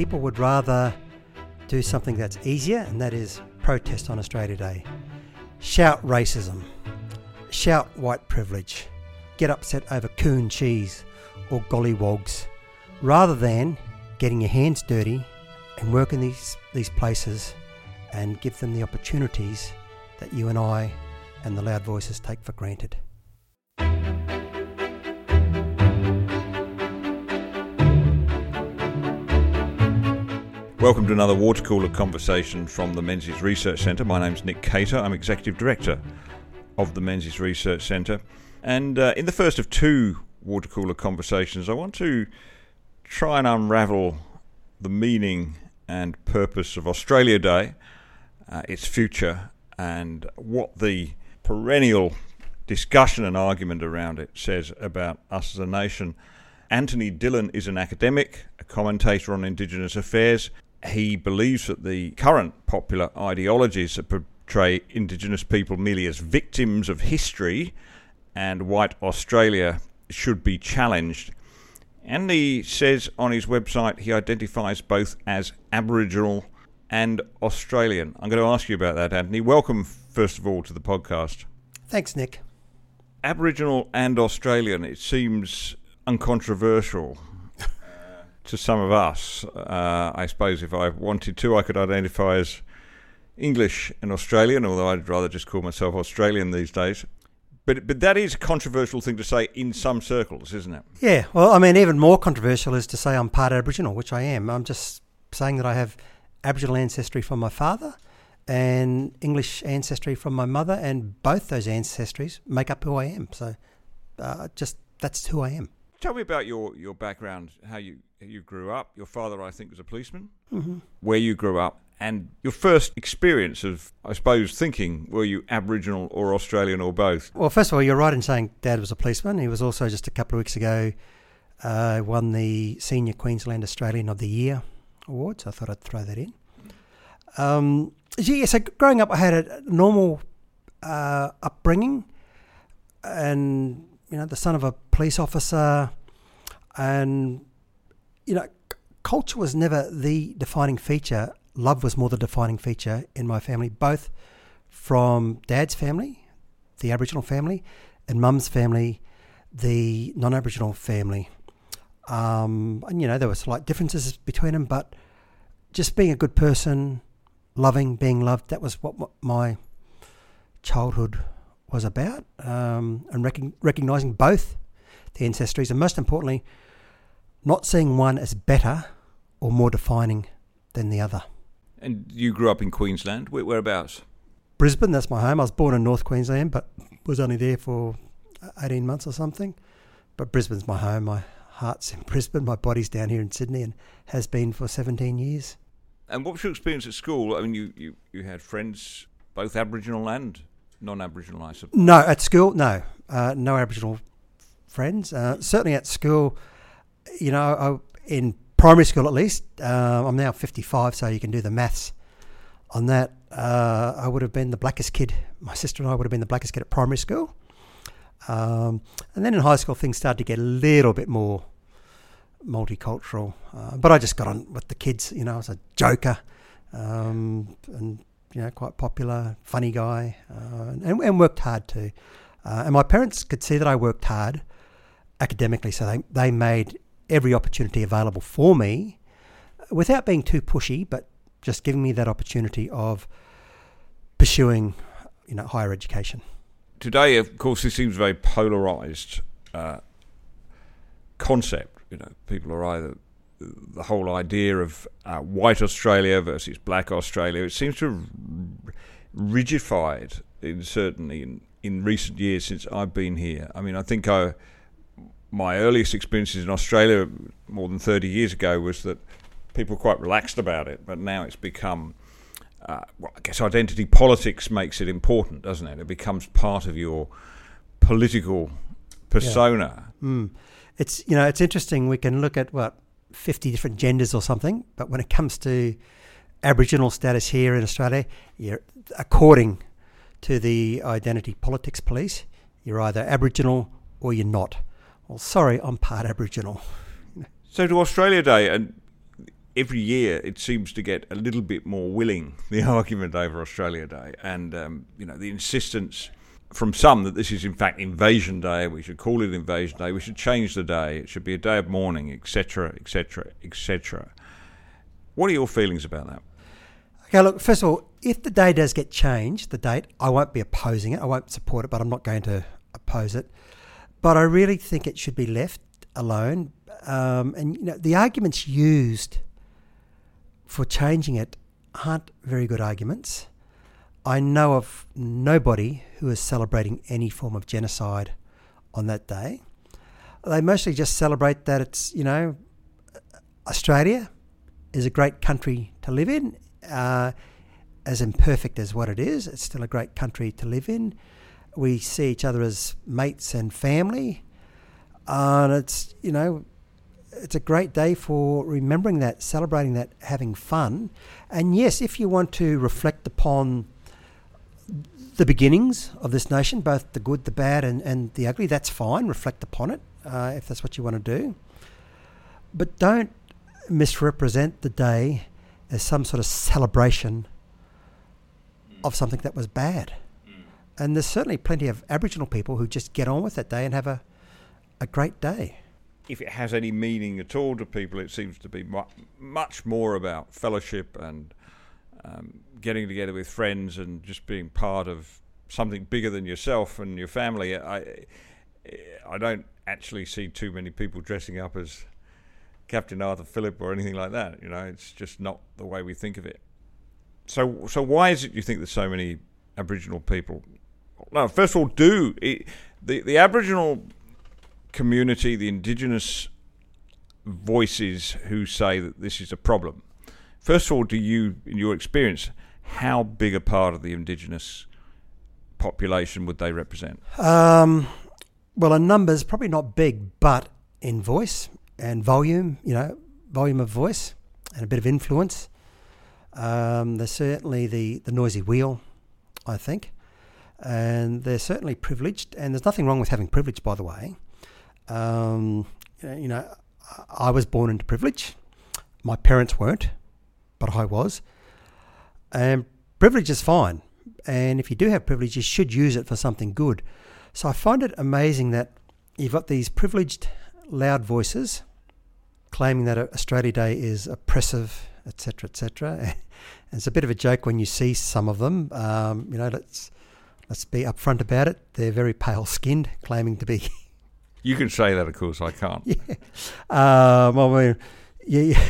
people would rather do something that's easier, and that is protest on Australia Day. Shout racism, shout white privilege, get upset over coon cheese or golliwogs, rather than getting your hands dirty and work in these, these places and give them the opportunities that you and I and the loud voices take for granted. Welcome to another water cooler conversation from the Menzies Research Centre. My name's Nick Cater. I'm Executive Director of the Menzies Research Centre. And uh, in the first of two water cooler conversations, I want to try and unravel the meaning and purpose of Australia Day, uh, its future, and what the perennial discussion and argument around it says about us as a nation. Anthony Dillon is an academic, a commentator on Indigenous affairs, he believes that the current popular ideologies that portray Indigenous people merely as victims of history and white Australia should be challenged. And he says on his website he identifies both as Aboriginal and Australian. I'm going to ask you about that, Anthony. Welcome, first of all, to the podcast. Thanks, Nick. Aboriginal and Australian, it seems uncontroversial to some of us. Uh, I suppose if I wanted to, I could identify as English and Australian, although I'd rather just call myself Australian these days. But but that is a controversial thing to say in some circles, isn't it? Yeah. Well, I mean, even more controversial is to say I'm part Aboriginal, which I am. I'm just saying that I have Aboriginal ancestry from my father and English ancestry from my mother, and both those ancestries make up who I am. So, uh, just that's who I am. Tell me about your, your background, how you you grew up. Your father, I think, was a policeman. Mm-hmm. Where you grew up, and your first experience of, I suppose, thinking were you Aboriginal or Australian or both? Well, first of all, you're right in saying Dad was a policeman. He was also just a couple of weeks ago uh, won the Senior Queensland Australian of the Year award. So I thought I'd throw that in. Um, yeah, so growing up, I had a normal uh, upbringing, and you know, the son of a police officer, and you know, culture was never the defining feature. Love was more the defining feature in my family, both from dad's family, the Aboriginal family, and mum's family, the non Aboriginal family. Um, and, you know, there were slight differences between them, but just being a good person, loving, being loved, that was what my childhood was about. Um, and rec- recognizing both the ancestries, and most importantly, not seeing one as better or more defining than the other. And you grew up in Queensland. whereabouts? Brisbane, that's my home. I was born in North Queensland, but was only there for 18 months or something. But Brisbane's my home. My heart's in Brisbane. My body's down here in Sydney and has been for 17 years. And what was your experience at school? I mean, you, you, you had friends, both Aboriginal and non Aboriginal, I suppose. No, at school, no. Uh, no Aboriginal friends. Uh, certainly at school, you know, I, in primary school at least, uh, I'm now 55, so you can do the maths on that. Uh, I would have been the blackest kid. My sister and I would have been the blackest kid at primary school. Um, and then in high school, things started to get a little bit more multicultural. Uh, but I just got on with the kids. You know, I was a joker um, and, you know, quite popular, funny guy, uh, and, and, worked hard too. Uh, and my parents could see that I worked hard academically, so they, they made every opportunity available for me without being too pushy, but just giving me that opportunity of pursuing, you know, higher education. Today, of course, this seems a very polarized uh, concept. You know, people are either the whole idea of uh, white Australia versus black Australia. It seems to have rigidified, in, certainly in, in recent years since I've been here. I mean, I think I my earliest experiences in Australia more than 30 years ago was that people were quite relaxed about it, but now it's become, uh, well, I guess identity politics makes it important, doesn't it? It becomes part of your political persona. Yeah. Mm. It's you know it's interesting. We can look at what 50 different genders or something, but when it comes to Aboriginal status here in Australia, you're according to the Identity Politics Police, you're either Aboriginal or you're not well, sorry, I'm part Aboriginal. So to Australia Day, and every year it seems to get a little bit more willing the argument over Australia Day, and um, you know the insistence from some that this is in fact Invasion Day. We should call it Invasion Day. We should change the day. It should be a day of mourning, etc., etc., etc. What are your feelings about that? Okay, look, first of all, if the day does get changed, the date, I won't be opposing it. I won't support it, but I'm not going to oppose it. But I really think it should be left alone. Um, and you know, the arguments used for changing it aren't very good arguments. I know of nobody who is celebrating any form of genocide on that day. They mostly just celebrate that it's, you know, Australia is a great country to live in. Uh, as imperfect as what it is, it's still a great country to live in. We see each other as mates and family. And it's, you know, it's a great day for remembering that, celebrating that, having fun. And yes, if you want to reflect upon the beginnings of this nation, both the good, the bad, and, and the ugly, that's fine. Reflect upon it uh, if that's what you want to do. But don't misrepresent the day as some sort of celebration of something that was bad. And there's certainly plenty of Aboriginal people who just get on with that day and have a, a great day. If it has any meaning at all to people, it seems to be mu- much more about fellowship and um, getting together with friends and just being part of something bigger than yourself and your family. I, I don't actually see too many people dressing up as Captain Arthur Phillip or anything like that. You know, it's just not the way we think of it. So, so why is it you think there's so many Aboriginal people? No, first of all, do it, the the Aboriginal community, the Indigenous voices who say that this is a problem. First of all, do you, in your experience, how big a part of the Indigenous population would they represent? Um, well, in numbers, probably not big, but in voice and volume, you know, volume of voice and a bit of influence. Um, they're certainly the, the noisy wheel, I think. And they're certainly privileged. And there's nothing wrong with having privilege, by the way. Um, you know, I was born into privilege. My parents weren't, but I was. And privilege is fine. And if you do have privilege, you should use it for something good. So I find it amazing that you've got these privileged, loud voices claiming that Australia Day is oppressive etc., etc. it's a bit of a joke when you see some of them. Um, you know, let's let's be upfront about it. They're very pale skinned, claiming to be. you can say that, of course. I can't. yeah. Um, I mean, yeah,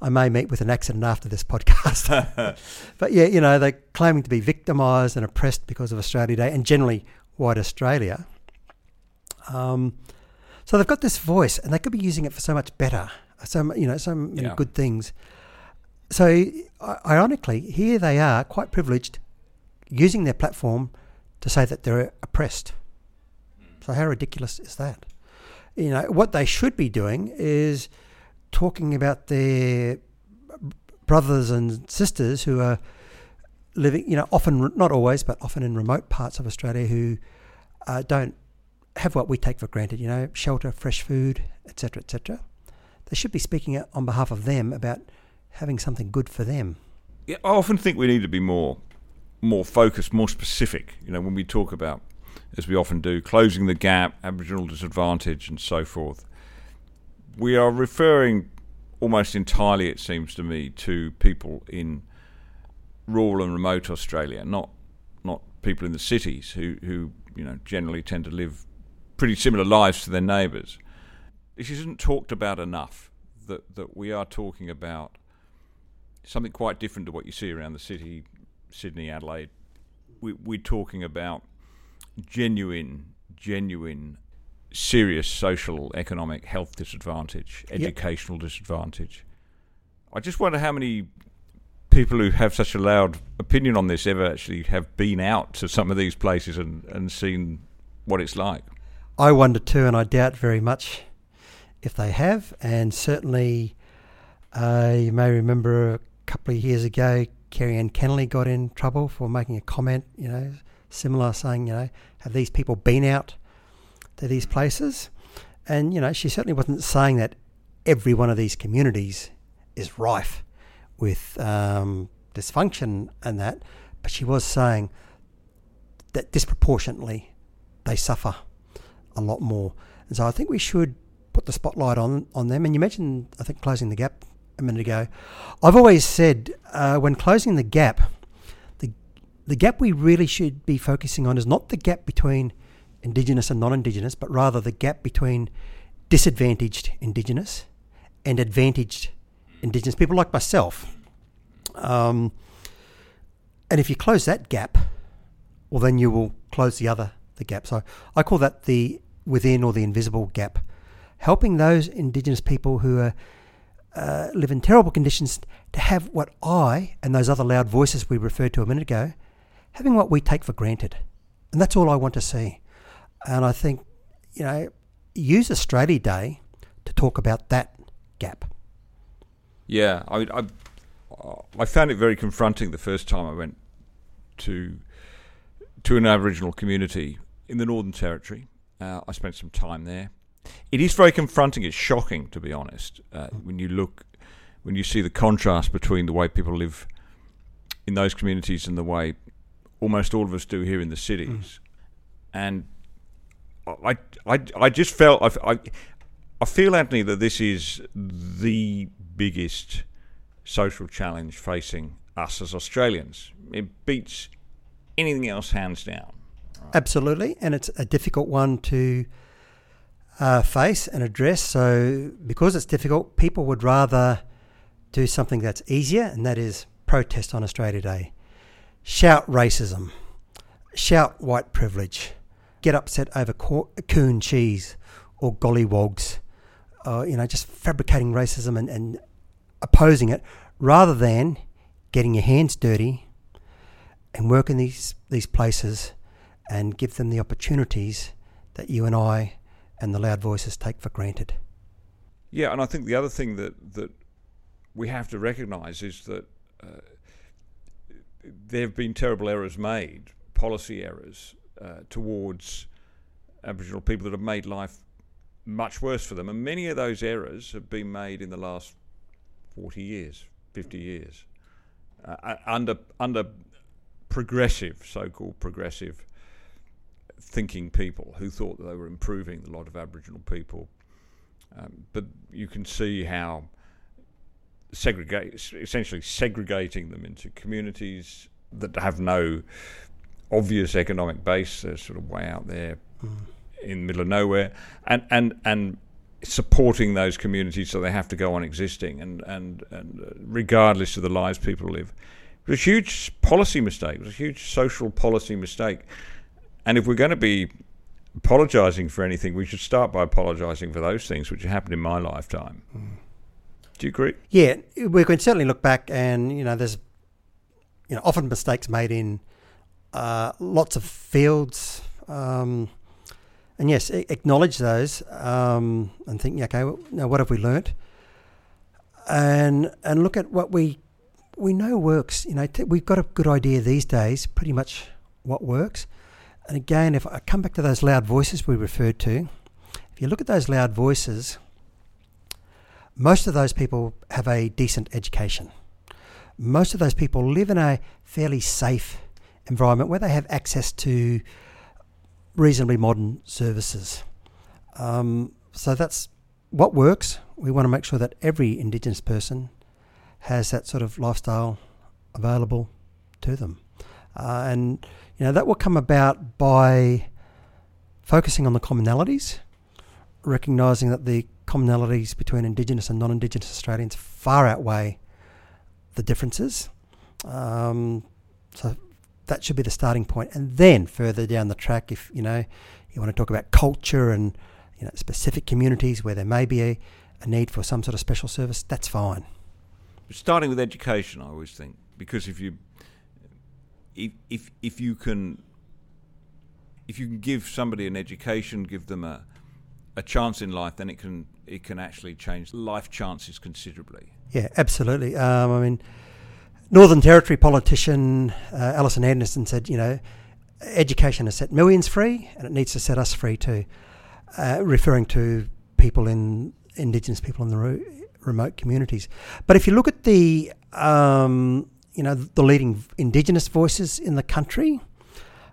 I may meet with an accident after this podcast. but yeah, you know, they're claiming to be victimised and oppressed because of Australia Day and generally white Australia. Um, so they've got this voice, and they could be using it for so much better. So you know, so many yeah. good things so, ironically, here they are, quite privileged, using their platform to say that they're oppressed. So, how ridiculous is that? You know, what they should be doing is talking about their brothers and sisters who are living, you know, often, not always, but often in remote parts of Australia who uh, don't have what we take for granted, you know, shelter, fresh food, etc., etc. They should be speaking on behalf of them about having something good for them. Yeah, I often think we need to be more more focused, more specific. You know, when we talk about, as we often do, closing the gap, Aboriginal disadvantage, and so forth, we are referring almost entirely, it seems to me, to people in rural and remote Australia, not not people in the cities who who you know generally tend to live pretty similar lives to their neighbours. This isn't talked about enough. That that we are talking about something quite different to what you see around the city, Sydney, Adelaide. We, we're talking about genuine, genuine, serious social, economic, health disadvantage, educational yep. disadvantage. I just wonder how many people who have such a loud opinion on this ever actually have been out to some of these places and, and seen what it's like. I wonder too, and I doubt very much if they have. And certainly, uh, you may remember a couple of years ago, Kerri-Anne Kennerley got in trouble for making a comment, you know, similar, saying, you know, have these people been out to these places? And, you know, she certainly wasn't saying that every one of these communities is rife with um, dysfunction and that, but she was saying that disproportionately they suffer a lot more. And so I think we should put the spotlight on, on them. And you mentioned, I think, closing the gap a minute ago. I've always said uh, when closing the gap, the, the gap we really should be focusing on is not the gap between Indigenous and non Indigenous, but rather the gap between disadvantaged Indigenous and advantaged Indigenous people like myself. Um, and if you close that gap, well, then you will close the other the gap. So I call that the within or the invisible gap, helping those Indigenous people who are, uh, live in terrible conditions to have what I and those other loud voices we referred to a minute ago, having what we take for granted, and that's all I want to see. And I think, you know, use Australia Day to talk about that gap. Yeah, I, I, I found it very confronting the first time I went to to an Aboriginal community in the Northern Territory. Uh, I spent some time there. It is very confronting. It's shocking, to be honest, uh, when you look, when you see the contrast between the way people live in those communities and the way almost all of us do here in the cities. Mm. And I, I, I just felt I, I, I feel Anthony that this is the biggest social challenge facing us as Australians. It beats anything else hands down. Right? Absolutely, and it's a difficult one to uh, face and address. So, because it's difficult, people would rather do something that's easier, and that is protest on Australia Day. Shout racism, shout white privilege, get upset over coon cheese or golliwogs, uh, you know, just fabricating racism and, and opposing it rather than getting your hands dirty and work in these, these places and give them the opportunities that you and I and the loud voices take for granted. Yeah, and I think the other thing that, that we have to recognise is that uh, there have been terrible errors made, policy errors uh, towards Aboriginal people that have made life much worse for them. And many of those errors have been made in the last 40 years, 50 years, uh, uh under, under progressive, so called progressive thinking people who thought that they were improving a lot of Aboriginal people. Um, but you can see how segregate, essentially segregating them into communities that have no obvious economic base, they're sort of way out there mm. in the middle of nowhere, and, and, and supporting those communities so they have to go on existing, and, and, and uh, regardless of the lives people live. It was a huge policy mistake. It was a huge social policy mistake. And if we're going to be apologising for anything, we should start by apologising for those things which happened in my lifetime. Mm. Do you agree? Yeah, we can certainly look back, and you know, there's you know often mistakes made in uh, lots of fields, um, and yes, acknowledge those um, and think, okay, well, now what have we learnt? And and look at what we we know works. You know, t- we've got a good idea these days, pretty much what works. And again, if I come back to those loud voices we referred to, if you look at those loud voices, most of those people have a decent education. Most of those people live in a fairly safe environment where they have access to reasonably modern services. Um, so that's what works. We want to make sure that every Indigenous person has that sort of lifestyle available to them. Uh, and you know, that will come about by focusing on the commonalities, recognising that the commonalities between Indigenous and non Indigenous Australians far outweigh the differences. Um, so that should be the starting point. And then further down the track, if you know you want to talk about culture and you know specific communities where there may be a, a need for some sort of special service, that's fine. Starting with education, I always think, because if you if if if you can if you can give somebody an education, give them a a chance in life, then it can it can actually change life chances considerably. Yeah, absolutely. Um, I mean, Northern Territory politician uh, Alison Anderson said, you know, education has set millions free, and it needs to set us free too. Uh, referring to people in Indigenous people in the re- remote communities. But if you look at the um, you know the leading Indigenous voices in the country,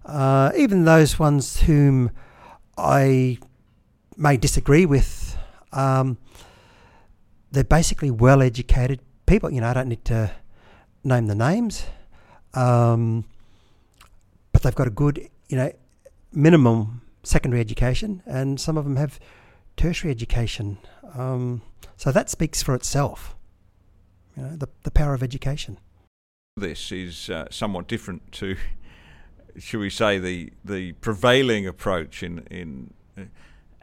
uh, even those ones whom I may disagree with, um, they're basically well educated people. You know, I don't need to name the names, um, but they've got a good, you know, minimum secondary education, and some of them have tertiary education. Um, so that speaks for itself. You know, the the power of education. This is uh, somewhat different to, should we say, the the prevailing approach in in. Uh,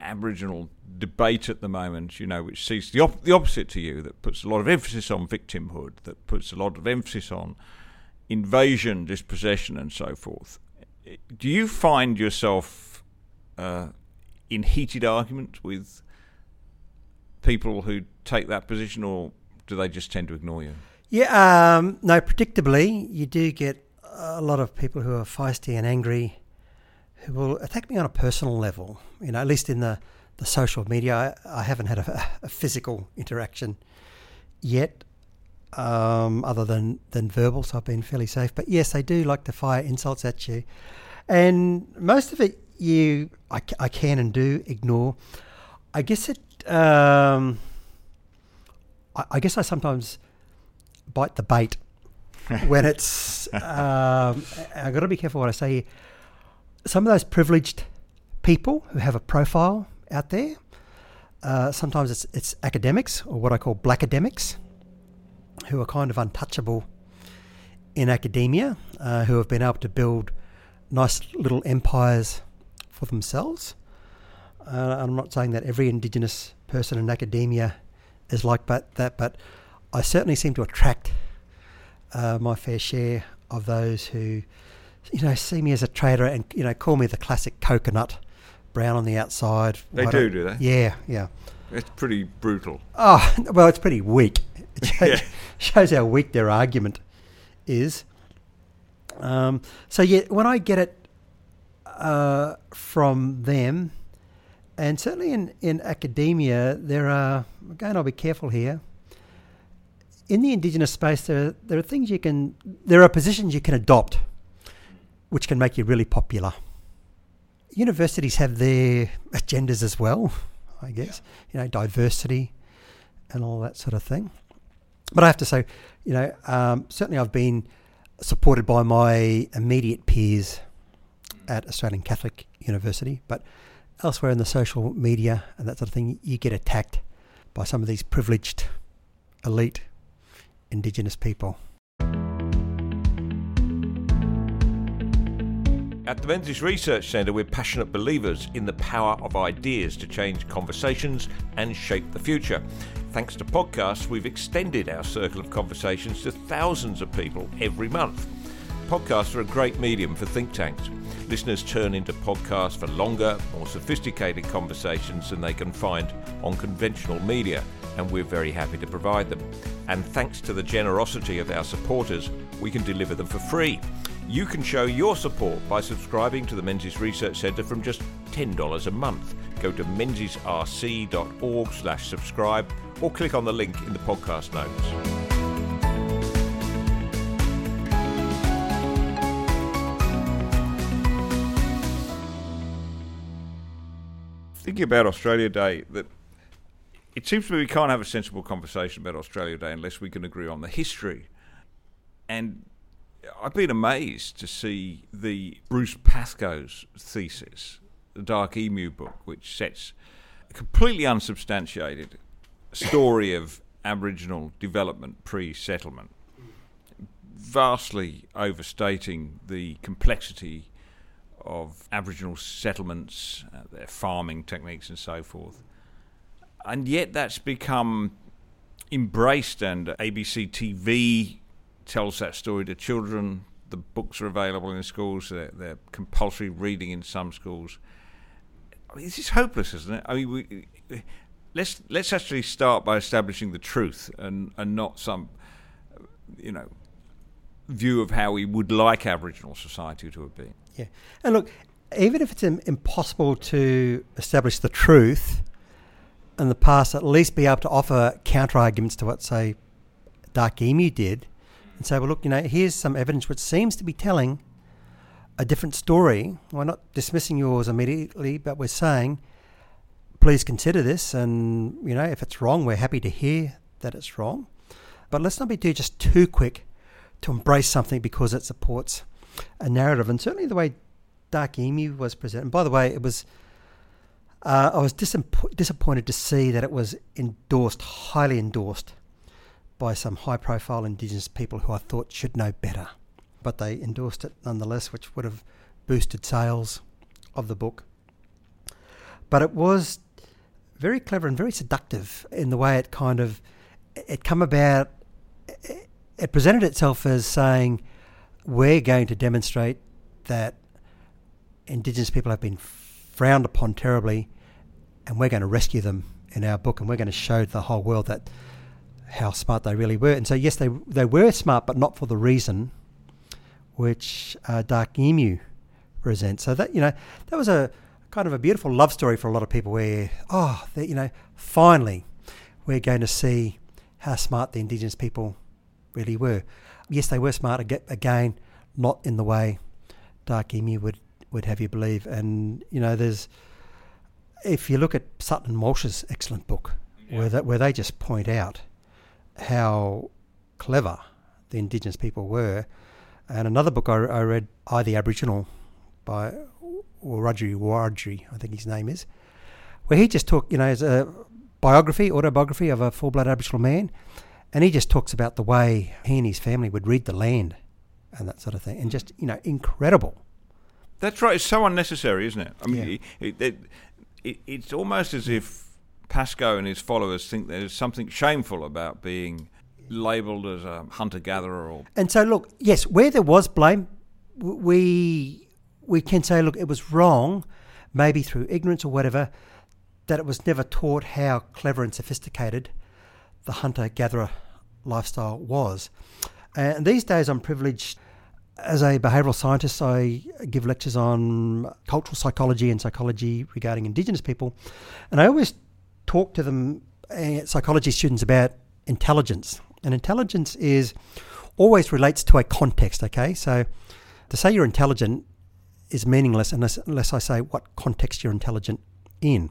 Aboriginal debate at the moment, you know, which sees the, op- the opposite to you, that puts a lot of emphasis on victimhood, that puts a lot of emphasis on invasion, dispossession, and so forth. Do you find yourself uh, in heated argument with people who take that position, or do they just tend to ignore you? Yeah, um, no, predictably, you do get a lot of people who are feisty and angry who will attack me on a personal level. You know, at least in the, the social media, I, I haven't had a, a, physical interaction yet, um, other than, than verbal, so I've been fairly safe. But yes, they do like to fire insults at you. And most of it, you I, I can and do ignore. I guess it. Um, I, I guess I sometimes bite the bait when it's. Um, I've got to be careful what I say. Some of those privileged people who have a profile out there. Uh, sometimes it's it's academics or what I call black academics, who are kind of untouchable in academia, uh, who have been able to build nice little empires for themselves. Uh, I'm not saying that every Indigenous person in academia is like but that, but I certainly seem to attract uh, my fair share of those who, you know, see me as a trader and you know call me the classic coconut, brown on the outside. They do, do they? Yeah, yeah. It's pretty brutal. Oh well, it's pretty weak. It shows, yeah. shows how weak their argument is. Um, so yeah, when I get it uh, from them, and certainly in, in academia, there are again I'll be careful here. In the indigenous space, there are, there are things you can there are positions you can adopt, which can make you really popular. Universities have their agendas as well, I guess. Yeah. You know, diversity and all that sort of thing. But I have to say, you know, um, certainly I've been supported by my immediate peers at Australian Catholic University, but elsewhere in the social media and that sort of thing, you get attacked by some of these privileged, elite, Indigenous people. At the Menzies Research Centre, we're passionate believers in the power of ideas to change conversations and shape the future. Thanks to podcasts, we've extended our circle of conversations to thousands of people every month. Podcasts are a great medium for think tanks. Listeners turn into podcasts for longer, more sophisticated conversations than they can find on conventional media, and we're very happy to provide them. And thanks to the generosity of our supporters, we can deliver them for free. You can show your support by subscribing to the Menzies Research Centre from just $10 a month. Go to menziesrc.org slash subscribe or click on the link in the podcast notes. Thinking about Australia Day, that it seems to me we can't have a sensible conversation about Australia Day unless we can agree on the history. And I've been amazed to see the Bruce Pascoe's thesis, the Dark Emu book, which sets a completely unsubstantiated story of Aboriginal development pre settlement, vastly overstating the complexity of Aboriginal settlements, uh, their farming techniques, and so forth. And yet that's become embraced, and ABC TV tells that story to children. The books are available in schools, they're, they're compulsory reading in some schools. I mean, this is hopeless, isn't it? I mean, we, let's let's actually start by establishing the truth and and not some you know view of how we would like Aboriginal society to have been. Yeah, and look, even if it's impossible to establish the truth, in the past at least be able to offer counter arguments to what, say, Dark Emu did and say, well, look, you know, here's some evidence which seems to be telling a different story. We're not dismissing yours immediately, but we're saying, please consider this. And, you know, if it's wrong, we're happy to hear that it's wrong. But let's not be too, just too quick to embrace something because it supports a narrative. And certainly the way Dark Emu was presented, and by the way, it was. Uh, I was disapp- disappointed to see that it was endorsed, highly endorsed, by some high profile Indigenous people who I thought should know better. But they endorsed it nonetheless, which would have boosted sales of the book. But it was very clever and very seductive in the way it kind of it come about it presented itself as saying we're going to demonstrate that indigenous people have been frowned upon terribly and we're going to rescue them in our book and we're going to show the whole world that how smart they really were and so yes they they were smart but not for the reason which uh, dark emu presents so that you know that was a kind of a beautiful love story for a lot of people where oh you know finally we're going to see how smart the indigenous people really were. Yes, they were smart again, not in the way Dark Emu would, would have you believe. And, you know, there's, if you look at Sutton Walshe's excellent book, yeah. where, that, where they just point out how clever the Indigenous people were. And another book I, I read, I the Aboriginal, by Wiradjuri Wiradjuri, I think his name is, where he just took, you know, as a biography, autobiography of a full blood Aboriginal man. And he just talks about the way he and his family would read the land and that sort of thing. And hmm. just, you know, incredible. That's right. It's so unnecessary, isn't it? I mean, yeah. it, it, it, it's almost as if Pascoe and his followers think there's something shameful about being labelled as a hunter gatherer. Or and so, look, yes, where there was blame, we we can say, look, it was wrong, maybe through ignorance or whatever, that it was never taught how clever and sophisticated the hunter gatherer lifestyle was. And these days, I'm privileged as a behavioural scientist. I give lectures on cultural psychology and psychology regarding Indigenous people, and I always talk to them, uh, psychology students, about intelligence. And intelligence is always relates to a context. Okay, so to say you're intelligent is meaningless unless unless I say what context you're intelligent in.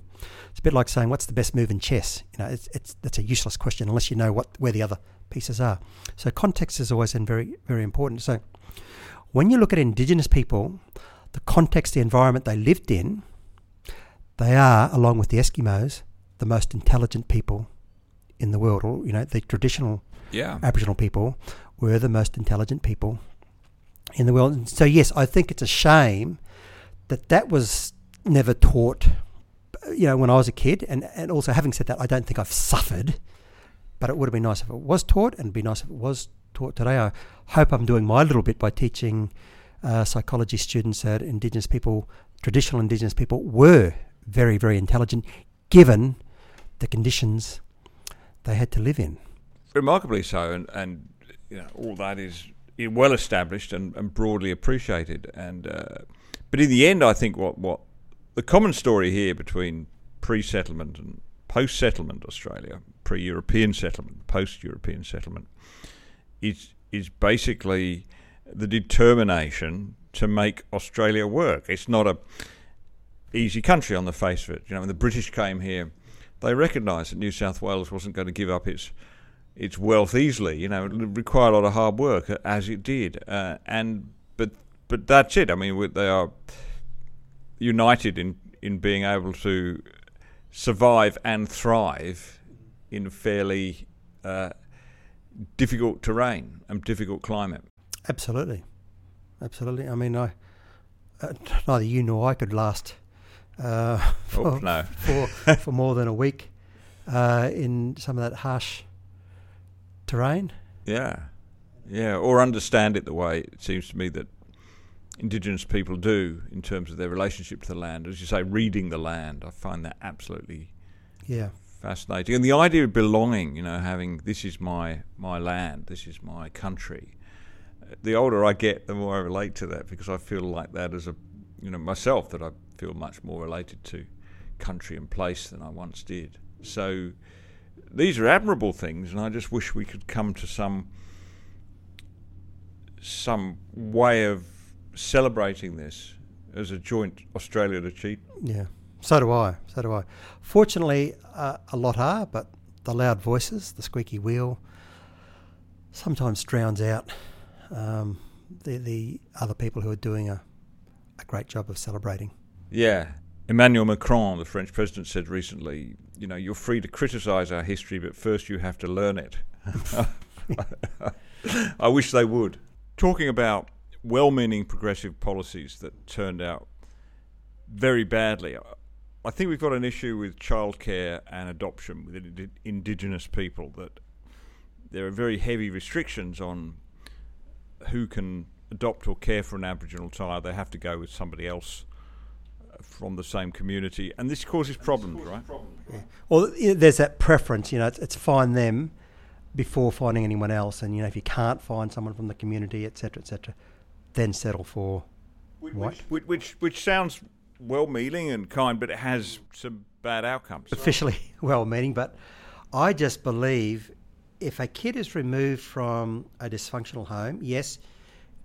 It's a bit like saying, "What's the best move in chess?" You know, it's, it's that's a useless question unless you know what where the other pieces are. So context is always very very important. So when you look at Indigenous people, the context, the environment they lived in, they are, along with the Eskimos, the most intelligent people in the world. Or you know, the traditional yeah. Aboriginal people were the most intelligent people in the world. And so yes, I think it's a shame that that was never taught you know, when I was a kid, and, and also having said that, I don't think I've suffered, but it would have been nice if it was taught, and it'd be nice if it was taught today. I hope I'm doing my little bit by teaching uh, psychology students that Indigenous people, traditional Indigenous people, were very, very intelligent, given the conditions they had to live in. Remarkably so, and, and you know, all that is well established and, and broadly appreciated. And uh, but in the end, I think what what the common story here between pre-settlement and post-settlement Australia, pre-European settlement, post-European settlement, is is basically the determination to make Australia work. It's not a easy country on the face of it. You know, when the British came here, they recognised that New South Wales wasn't going to give up its its wealth easily. You know, it required a lot of hard work, as it did. Uh, and but but that's it. I mean, they are united in in being able to survive and thrive in fairly uh, difficult terrain and difficult climate. Absolutely, absolutely. I mean, I uh, neither you nor I could last uh, for, oh, no. for for more than a week uh, in some of that harsh terrain. Yeah, yeah, or understand it the way it seems to me that Indigenous people do in terms of their relationship to the land. As you say, reading the land, I find that absolutely yeah fascinating. And the idea of belonging, you know, having this is my my land, this is my country. The older I get, the more I relate to that because I feel like that as a, you know, myself that I feel much more related to country and place than I once did. So these are admirable things, and I just wish we could come to some some way of celebrating this as a joint Australian achievement. Yeah, so do I. So do I. Fortunately, uh, a lot are, but the loud voices, the squeaky wheel, sometimes drowns out um, the the other people who are doing a, a great job of celebrating. Yeah. Emmanuel Macron, the French president, said recently, you know, you're free to criticise our history, but first you have to learn it. I wish they would. Talking about well meaning progressive policies that turned out very badly, I think we've got an issue with childcare and adoption with Indigenous people that there are very heavy restrictions on who can adopt or care for an Aboriginal child. They have to go with somebody else uh, from the same community, and this causes problems, right? Yeah. Well, there's that preference. You know, it's, it's find them before finding anyone else, and you know, if you can't find someone from the community, etc., etc., then settle for which, white. Which, which, which sounds well-meaning and kind, but it has some bad outcomes. Officially well-meaning, but I just believe if a kid is removed from a dysfunctional home, yes,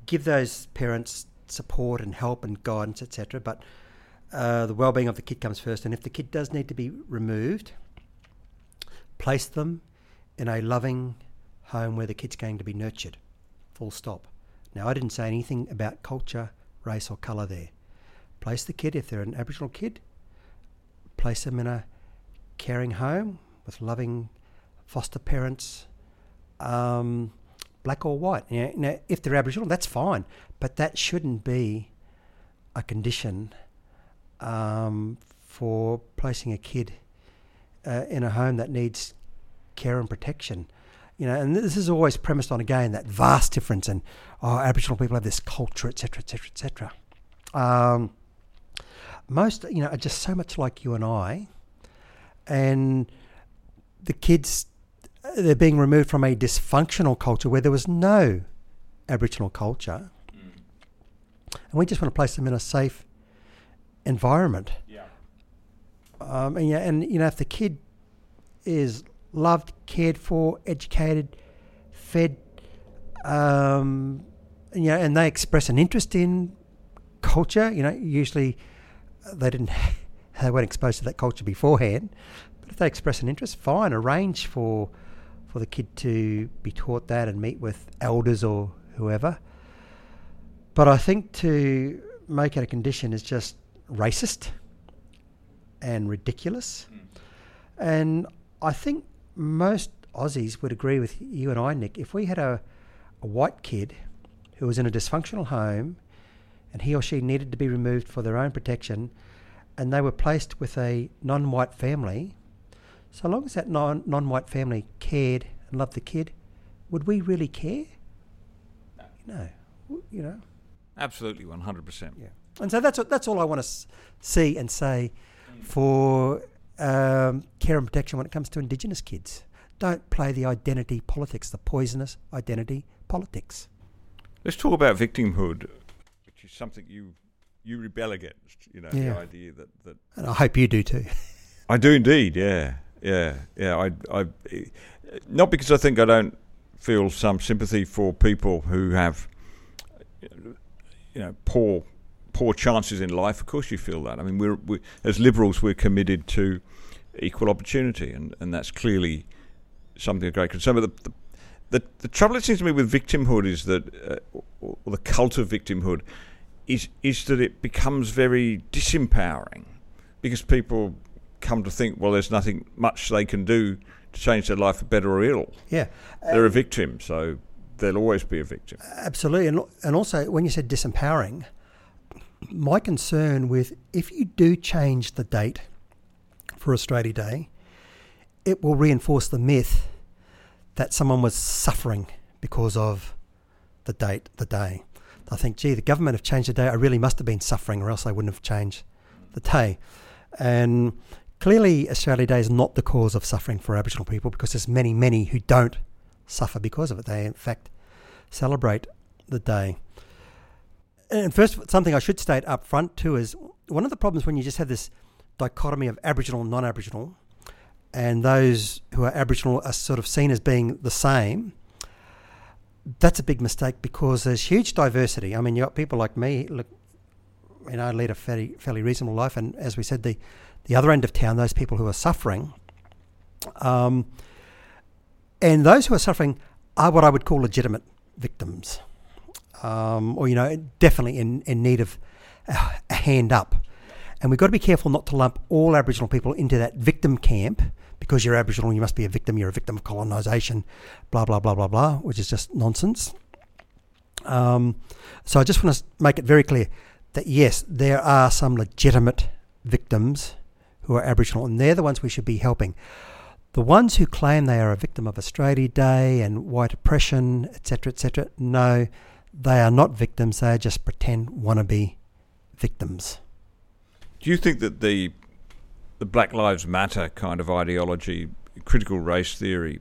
give those parents support and help and guidance, etc. But uh, the well-being of the kid comes first, and if the kid does need to be removed, place them in a loving home where the kid's going to be nurtured. Full stop. Now, I didn't say anything about culture, race, or colour there. Place the kid, if they're an Aboriginal kid, place them in a caring home with loving foster parents, um, black or white. You now, if they're Aboriginal, that's fine, but that shouldn't be a condition um, for placing a kid uh, in a home that needs care and protection. You know, and this is always premised on again that vast difference, and oh, Aboriginal people have this culture, etc., etc., etc. Most, you know, are just so much like you and I, and the kids they're being removed from a dysfunctional culture where there was no Aboriginal culture, mm. and we just want to place them in a safe environment. Yeah. Um, and yeah, and you know, if the kid is loved, cared for, educated, fed, um, you know, and they express an interest in culture, you know, usually they didn't, they weren't exposed to that culture beforehand. But if they express an interest, fine, arrange for for the kid to be taught that and meet with elders or whoever. But I think to make it a condition is just racist and ridiculous. Mm. And I think most Aussies would agree with you and I, Nick. If we had a, a white kid who was in a dysfunctional home and he or she needed to be removed for their own protection and they were placed with a non white family, so long as that non white family cared and loved the kid, would we really care? No. No. You know? Absolutely, 100%. Yeah. And so that's that's all I want to see and say for um, care and protection when it comes to Indigenous kids. Don't play the identity politics, the poisonous identity politics. Let's talk about victimhood, something you you rebel against. You know, yeah. the idea that, that and I hope you do too. I do indeed. Yeah, yeah, yeah. I, I, not because I think I don't feel some sympathy for people who have, you know, poor poor chances in life, of course you feel that. I mean, we're, we, as liberals, we're committed to equal opportunity, and, and that's clearly something of great concern. But the, the, the, the trouble it seems to me with victimhood is that, uh, or the cult of victimhood, is is that it becomes very disempowering because people come to think, well, there's nothing much they can do to change their life for better or ill. Yeah, they're um, a victim, so they'll always be a victim. Absolutely, and and also when you said disempowering my concern with if you do change the date for Australia Day, it will reinforce the myth that someone was suffering because of the date, the day. I think, gee, the government have changed the day. I really must have been suffering, or else I wouldn't have changed the day. And clearly, Australia Day is not the cause of suffering for Aboriginal people because there's many, many who don't suffer because of it. They, in fact, celebrate the day and first, something I should state up front too is one of the problems when you just have this dichotomy of Aboriginal and non-Aboriginal. and those who are Aboriginal are sort of seen as being the same, that's a big mistake because there's huge diversity. I mean, you've got people like me, look, you know, I lead a fairly, fairly reasonable life, and as we said, the, the other end of town, those people who are suffering, um, and those who are suffering are what I would call legitimate victims, um, or, you know, definitely in, in need of a hand up. And we've got to be careful not to lump all Aboriginal people into that victim camp because you're Aboriginal, you must be a victim, you're a victim of colonisation, blah, blah, blah, blah, blah, which is just nonsense. Um, so I just want to make it very clear that yes, there are some legitimate victims who are Aboriginal, and they're the ones we should be helping. The ones who claim they are a victim of Australia Day and white oppression, etc., etc., no, they are not victims. They are just pretend wannabe victims. Do you think that the the Black Lives Matter kind of ideology, critical race theory,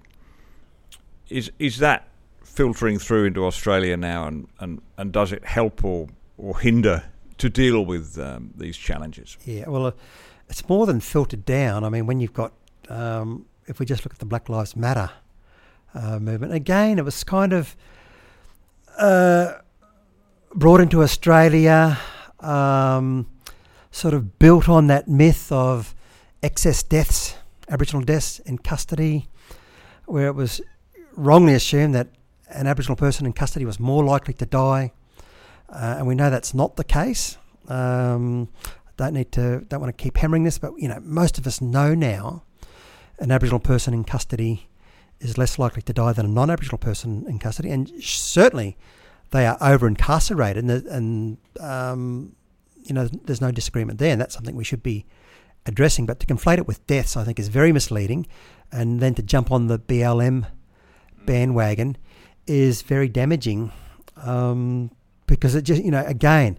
is is that filtering through into Australia now, and, and, and does it help or or hinder to deal with um, these challenges? Yeah, well, uh, it's more than filtered down. I mean, when you've got, um, if we just look at the Black Lives Matter uh, movement, again, it was kind of uh, brought into Australia, um, sort of built on that myth of excess deaths, Aboriginal deaths in custody, where it was wrongly assumed that an Aboriginal person in custody was more likely to die, uh, and we know that's not the case. Um, don't need to don't want to keep hammering this, but you know most of us know now an Aboriginal person in custody is less likely to die than a non-Aboriginal person in custody, and certainly they are over incarcerated, and, and um, you know there's no disagreement there, and that's something we should be addressing. But to conflate it with deaths, I think, is very misleading. And then to jump on the BLM bandwagon is very damaging um, because it just, you know, again,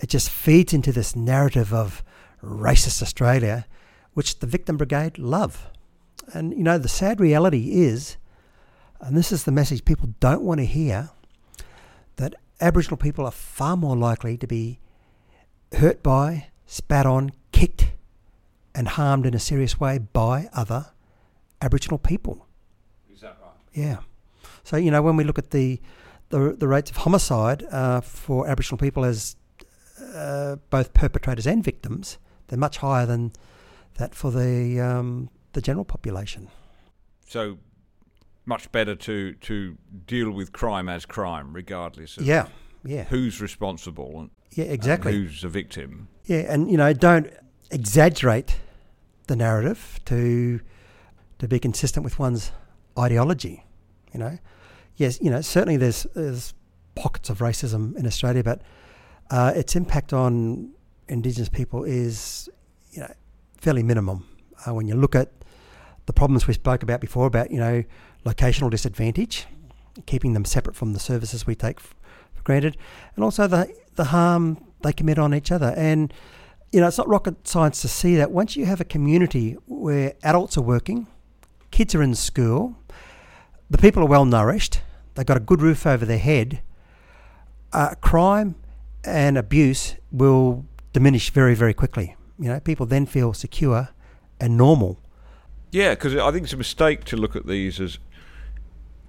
it just feeds into this narrative of racist Australia, which the Victim Brigade love. And, you know, the sad reality is, and this is the message people don't want to hear, that Aboriginal people are far more likely to be hurt by, spat on, and harmed in a serious way by other Aboriginal people. Is that right? Yeah. So you know when we look at the the, the rates of homicide uh, for Aboriginal people as uh, both perpetrators and victims, they're much higher than that for the um, the general population. So much better to to deal with crime as crime, regardless of yeah, yeah, who's responsible and yeah, exactly. who's a victim. Yeah, and you know don't exaggerate the narrative to to be consistent with one's ideology. You know, yes, you know certainly there's there's pockets of racism in Australia, but uh, its impact on Indigenous people is you know fairly minimum. Uh, when you look at the problems we spoke about before about you know locational disadvantage, keeping them separate from the services we take for granted, and also the the harm they commit on each other and you know, it's not rocket science to see that once you have a community where adults are working, kids are in school, the people are well nourished, they've got a good roof over their head, uh, crime and abuse will diminish very, very quickly. You know, people then feel secure and normal. Yeah, because I think it's a mistake to look at these as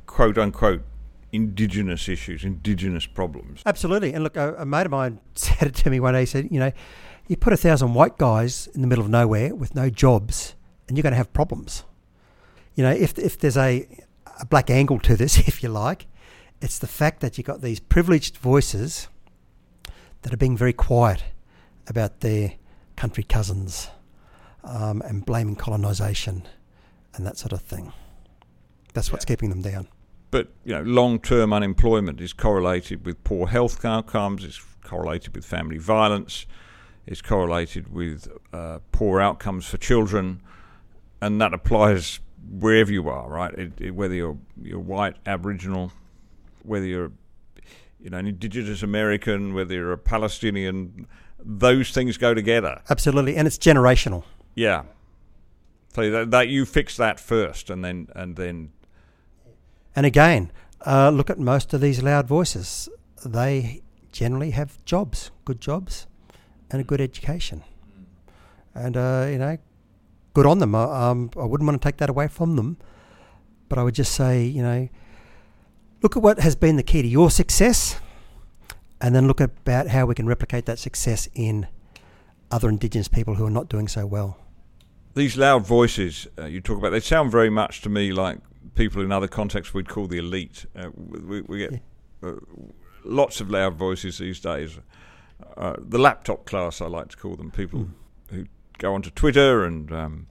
quote unquote indigenous issues, indigenous problems. Absolutely. And look, a, a mate of mine said it to me one day. He said, you know, you put a thousand white guys in the middle of nowhere with no jobs, and you're going to have problems. You know, if if there's a, a black angle to this, if you like, it's the fact that you've got these privileged voices that are being very quiet about their country cousins um, and blaming colonisation and that sort of thing. That's what's keeping them down. But you know, long-term unemployment is correlated with poor health outcomes. It's correlated with family violence is correlated with uh, poor outcomes for children, and that applies wherever you are, right? It, it, whether you're you're white, Aboriginal, whether you're you know an Indigenous American, whether you're a Palestinian, those things go together. Absolutely, and it's generational. Yeah. So that, that you fix that first, and then and then. And again, uh, look at most of these loud voices. They generally have jobs, good jobs and a good education. And, uh, you know, good on them. I, um, I wouldn't want to take that away from them, but I would just say, you know, look at what has been the key to your success, and then look about how we can replicate that success in other Indigenous people who are not doing so well. These loud voices uh, you talk about, they sound very much to me like people in other contexts we'd call the elite. Uh, we, we, get yeah. uh, lots of loud voices these days. Uh, the laptop class, I like to call them, people mm. who go onto Twitter and um,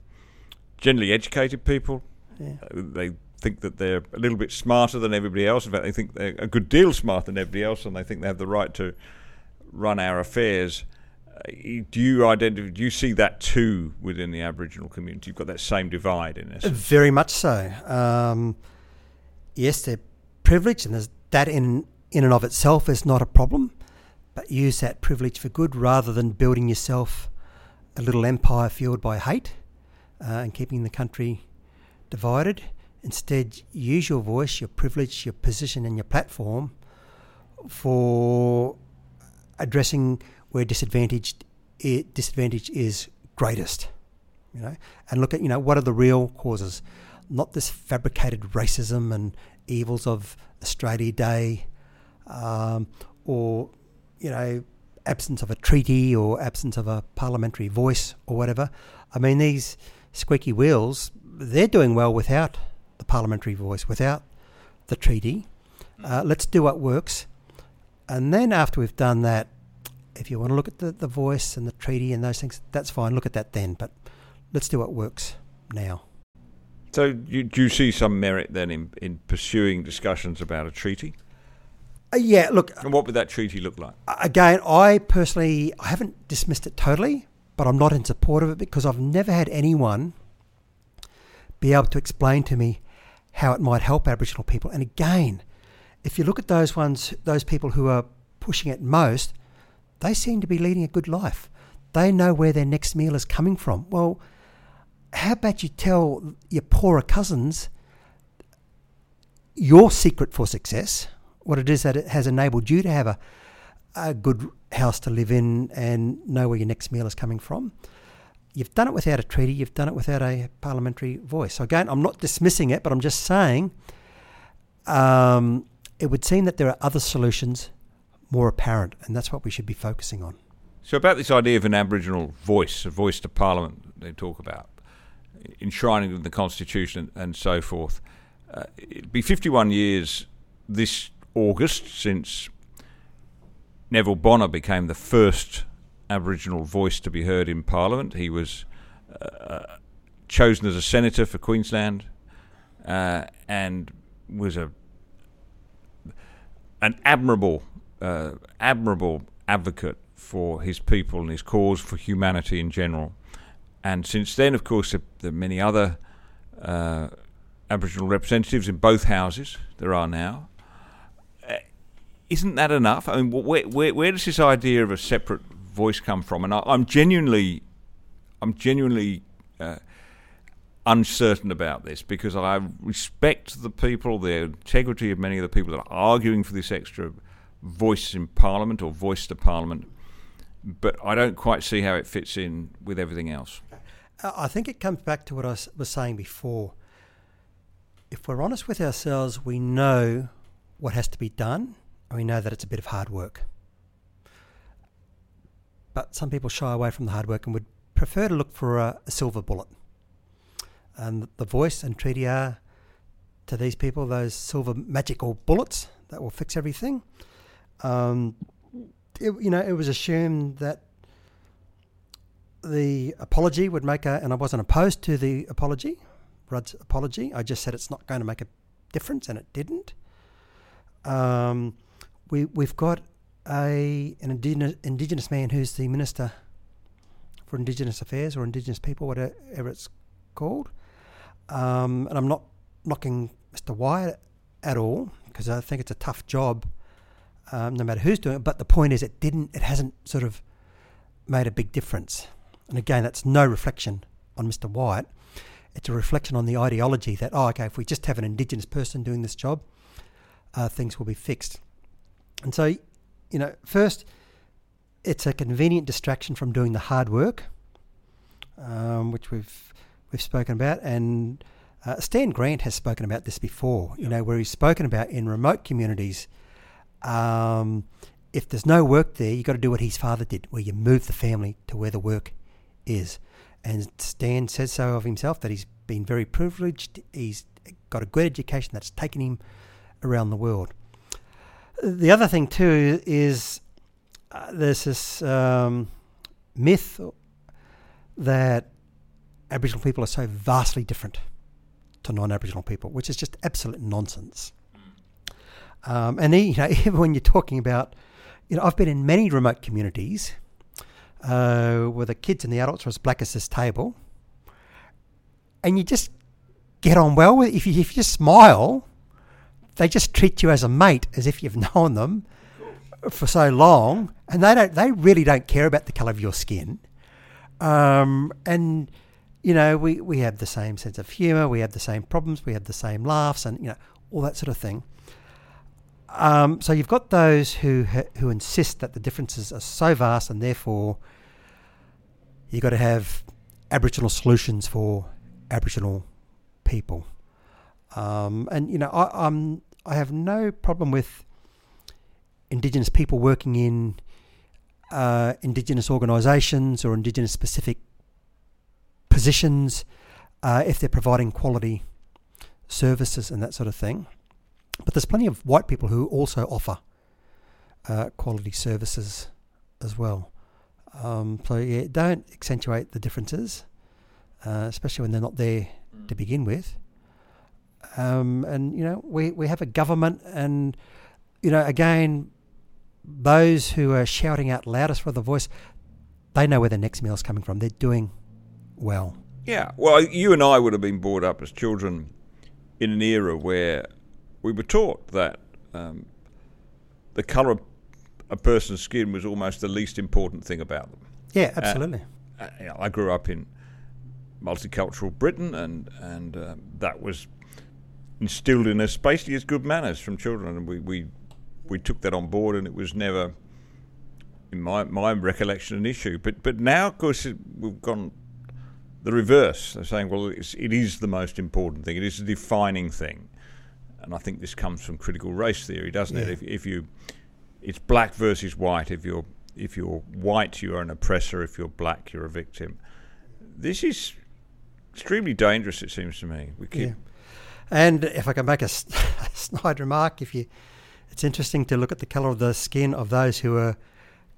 generally educated people. Yeah. Uh, they think that they're a little bit smarter than everybody else. In fact, they think they're a good deal smarter than everybody else, and they think they have the right to run our affairs. Uh, do you identify? Do you see that too within the Aboriginal community? You've got that same divide in this. Very much so. Um, yes, they're privileged, and that in in and of itself is not a problem. But use that privilege for good rather than building yourself a little empire fueled by hate uh, and keeping the country divided. Instead, use your voice, your privilege, your position, and your platform for addressing where disadvantaged disadvantage is greatest. You know, and look at you know what are the real causes, not this fabricated racism and evils of Australia Day, um, or you know absence of a treaty or absence of a parliamentary voice or whatever. I mean, these squeaky wheels, they're doing well without the parliamentary voice, without the treaty. Uh, mm. let's do what works. And then after we've done that, if you want to look at the, the voice and the treaty and those things, that's fine. Look at that then. But let's do what works now. So, you, do you see some merit then in, in pursuing discussions about a treaty? Uh, yeah, look. And what would that treaty look like? Again, I personally I haven't dismissed it totally, but I'm not in support of it because I've never had anyone be able to explain to me how it might help Aboriginal people. And again, if you look at those ones, those people who are pushing it most, they seem to be leading a good life. They know where their next meal is coming from. Well, how about you tell your poorer cousins your secret for success, what it is that it has enabled you to have a, a good house to live in and know where your next meal is coming from? You've done it without a treaty, you've done it without a parliamentary voice. So again, I'm not dismissing it, but I'm just saying um, it would seem that there are other solutions more apparent, and that's what we should be focusing on. So, about this idea of an Aboriginal voice, a voice to Parliament, they talk about enshrining in the Constitution and so forth. Uh, it'd be 51 years this August since Neville Bonner became the first Aboriginal voice to be heard in Parliament. He was uh, chosen as a senator for Queensland uh, and was a an admirable uh, admirable advocate for his people and his cause for humanity in general. And since then, of course, there, are many other uh, Aboriginal representatives in both houses. There are now. Isn't that enough? I mean, where, where, where does this idea of a separate voice come from? And I, am genuinely, I'm genuinely uh, uncertain about this because I respect the people, the integrity of many of the people that are arguing for this extra voice in Parliament or voice to Parliament, but I don't quite see how it fits in with everything else. I think it comes back to what I was saying before. If we're honest with ourselves, we know what has to be done, and we know that it's a bit of hard work but some people shy away from the hard work and would prefer to look for a, a silver bullet. And the voice and treaty are to these people those silver magical bullets that will fix everything. Um, it, you know, it was assumed that the apology would make a, and I wasn't opposed to the apology, Rudd's apology. I just said it's not going to make a difference, and it didn't. Um, we we've got a an indigenous, indigenous man who's the minister for Indigenous Affairs or Indigenous people, whatever it's called. Um, and I'm not knocking Mr. Wyatt at all because I think it's a tough job, um, no matter who's doing it. But the point is, it didn't, it hasn't sort of made a big difference. And again, that's no reflection on Mr. Wyatt. It's a reflection on the ideology that, oh, okay, if we just have an Indigenous person doing this job, uh, things will be fixed. And so you know, first, it's a convenient distraction from doing the hard work, um, which we've we've spoken about, and uh, Stan Grant has spoken about this before. You know, where he's spoken about in remote communities. Um, if there's no work there, you've got to do what his father did, where you move the family to where the work is. And Stan says so of himself that he's been very privileged. He's got a good education that's taken him around the world. The other thing too is uh, there's this um, myth that Aboriginal people are so vastly different to non-Aboriginal people, which is just absolute nonsense. Um, and you know, even when you're talking about, you know, I've been in many remote communities uh, where the kids and the adults are as black as this table, and you just get on well with. If you if you just smile, they just treat you as a mate, as if you've known them for so long, and they don't. They really don't care about the colour of your skin. Um, and you know, we we have the same sense of humour, we have the same problems, we have the same laughs, and you know, all that sort of thing. Um, so you've got those who who insist that the differences are so vast, and therefore you've got to have Aboriginal solutions for Aboriginal people. Um, and you know, I, I'm I have no problem with Indigenous people working in uh, Indigenous organisations or Indigenous specific positions uh, if they're providing quality services and that sort of thing. But there's plenty of white people who also offer uh, quality services as well. Um, so yeah, don't accentuate the differences, uh, especially when they're not there mm. to begin with. Um, and you know, we we have a government, and you know, again, those who are shouting out loudest for the voice, they know where the next meal is coming from. They're doing well. Yeah, well, you and I would have been brought up as children in an era where we were taught that um, the colour of a person's skin was almost the least important thing about them. Yeah, absolutely. Uh, you know, I grew up in multicultural Britain, and and uh, that was instilled in us basically as good manners from children, and we, we we took that on board, and it was never, in my my recollection, an issue. But but now, of course, we've gone the reverse. They're saying, well, it's, it is the most important thing. It is a defining thing and I think this comes from critical race theory, doesn't yeah. it? If, if you, it's black versus white. If you're if you're white, you are an oppressor. If you're black, you're a victim. This is extremely dangerous. It seems to me. We keep. Yeah. And if I can make a, a snide remark, if you, it's interesting to look at the colour of the skin of those who are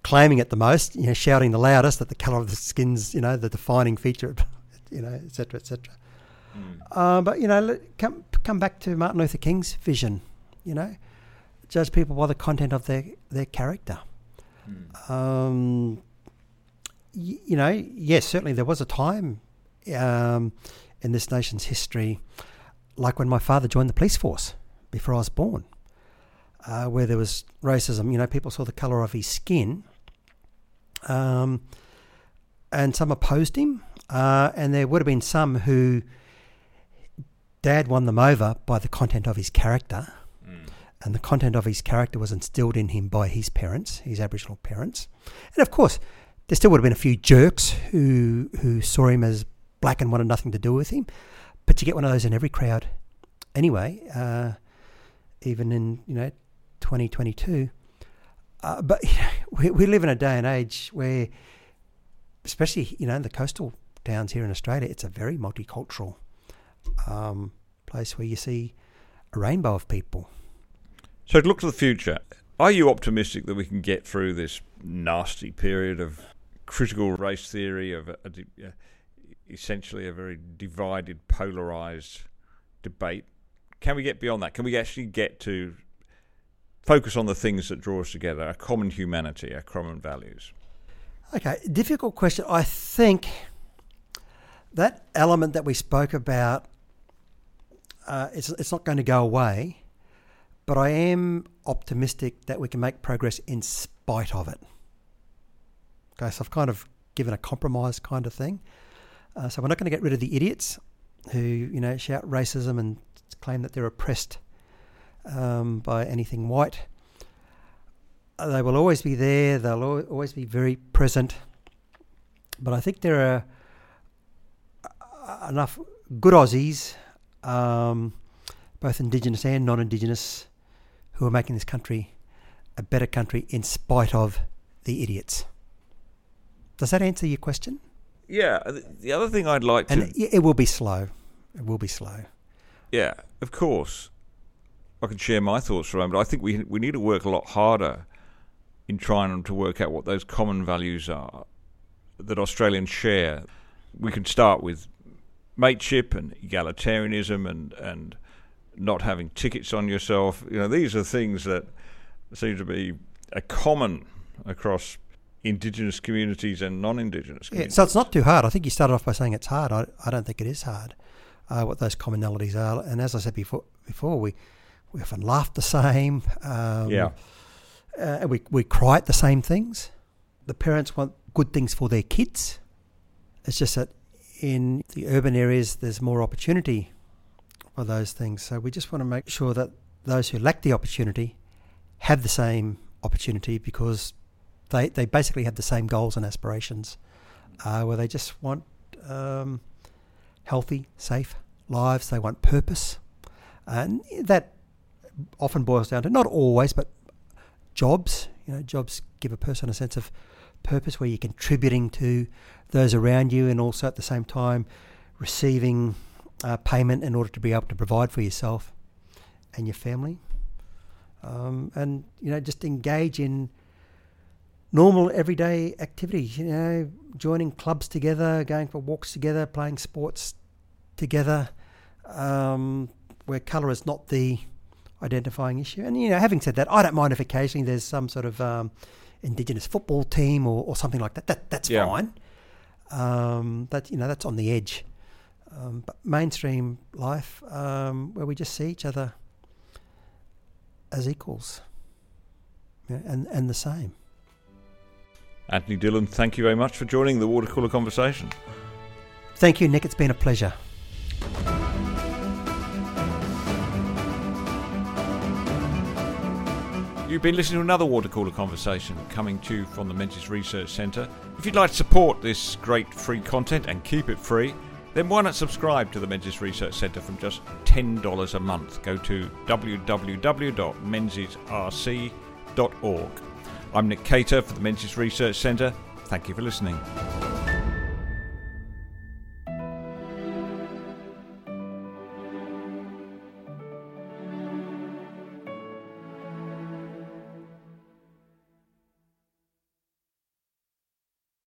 claiming it the most, you know, shouting the loudest that the colour of the skin's, you know, the defining feature, you know, etc., etc. Mm. Uh, but you know, come come back to Martin Luther King's vision. You know, judge people by the content of their their character. Mm. Um, y- you know, yes, certainly there was a time um, in this nation's history, like when my father joined the police force before I was born, uh, where there was racism. You know, people saw the colour of his skin, um, and some opposed him, uh, and there would have been some who Dad won them over by the content of his character, mm. and the content of his character was instilled in him by his parents, his Aboriginal parents. And of course, there still would have been a few jerks who who saw him as black and wanted nothing to do with him. But you get one of those in every crowd, anyway. Uh, even in you know 2022. Uh, but you know, we, we live in a day and age where, especially you know in the coastal towns here in Australia, it's a very multicultural um, place where you see a rainbow of people. So, to look to the future, are you optimistic that we can get through this nasty period of critical race theory, of essentially a very divided, polarized debate? Can we get beyond that? Can we actually get to focus on the things that draw us together, our common humanity, our common values? Okay, difficult question. I think that element that we spoke about uh, it's it's not going to go away, but I am optimistic that we can make progress in spite of it. Okay, so I've kind of given a compromise kind of thing. Uh, so we're not going to get rid of the idiots who you know shout racism and claim that they're oppressed um, by anything white. Uh, they will always be there. They'll always be very present. But I think there are enough good Aussies, um, both Indigenous and non-Indigenous, who are making this country a better country in spite of the idiots. Does that answer your question? Yeah. The other thing I'd like to. And it, will be slow. It will be slow. Yeah, of course. I can share my thoughts for a moment. I think we we need to work a lot harder in trying to work out what those common values are that Australians share. We can start with mateship and egalitarianism and and not having tickets on yourself. You know, these are things that seem to be a common across indigenous communities and non-indigenous communities. Yeah, so it's not too hard. I think you started off by saying it's hard. I, I don't think it is hard. Uh, what those commonalities are, and as I said before, before we we often laugh the same. Um, yeah. Uh, we we cry at the same things. The parents want good things for their kids. It's just that in the urban areas, there's more opportunity for those things. So we just want to make sure that those who lack the opportunity have the same opportunity because they, they basically have the same goals and aspirations, uh, where they just want um, healthy, safe lives. They want purpose, and that often boils down to not always, but jobs. You know, jobs give a person a sense of purpose where you're contributing to those around you, and also at the same time receiving uh, payment in order to be able to provide for yourself and your family. Um, and you know, just engage in normal everyday activities, you know, joining clubs together, going for walks together, playing sports together, um, where colour is not the identifying issue. And, you know, having said that, I don't mind if occasionally there's some sort of um, Indigenous football team or, or, something like that. that that's yeah. fine. Um, that, you know, that's on the edge. Um, but mainstream life, um, where we just see each other as equals yeah, and, and the same. Anthony Dillon, thank you very much for joining the Water Cooler Conversation. Thank you, Nick. It's been a pleasure. You've been listening to another Water Cooler Conversation coming to you from the Menzies Research Centre. If you'd like to support this great free content and keep it free, then why not subscribe to the Menzies Research Centre from just $10 a month? Go to www.menziesrc.org. I'm Nick Cater for the Menzies Research Centre. Thank you for listening.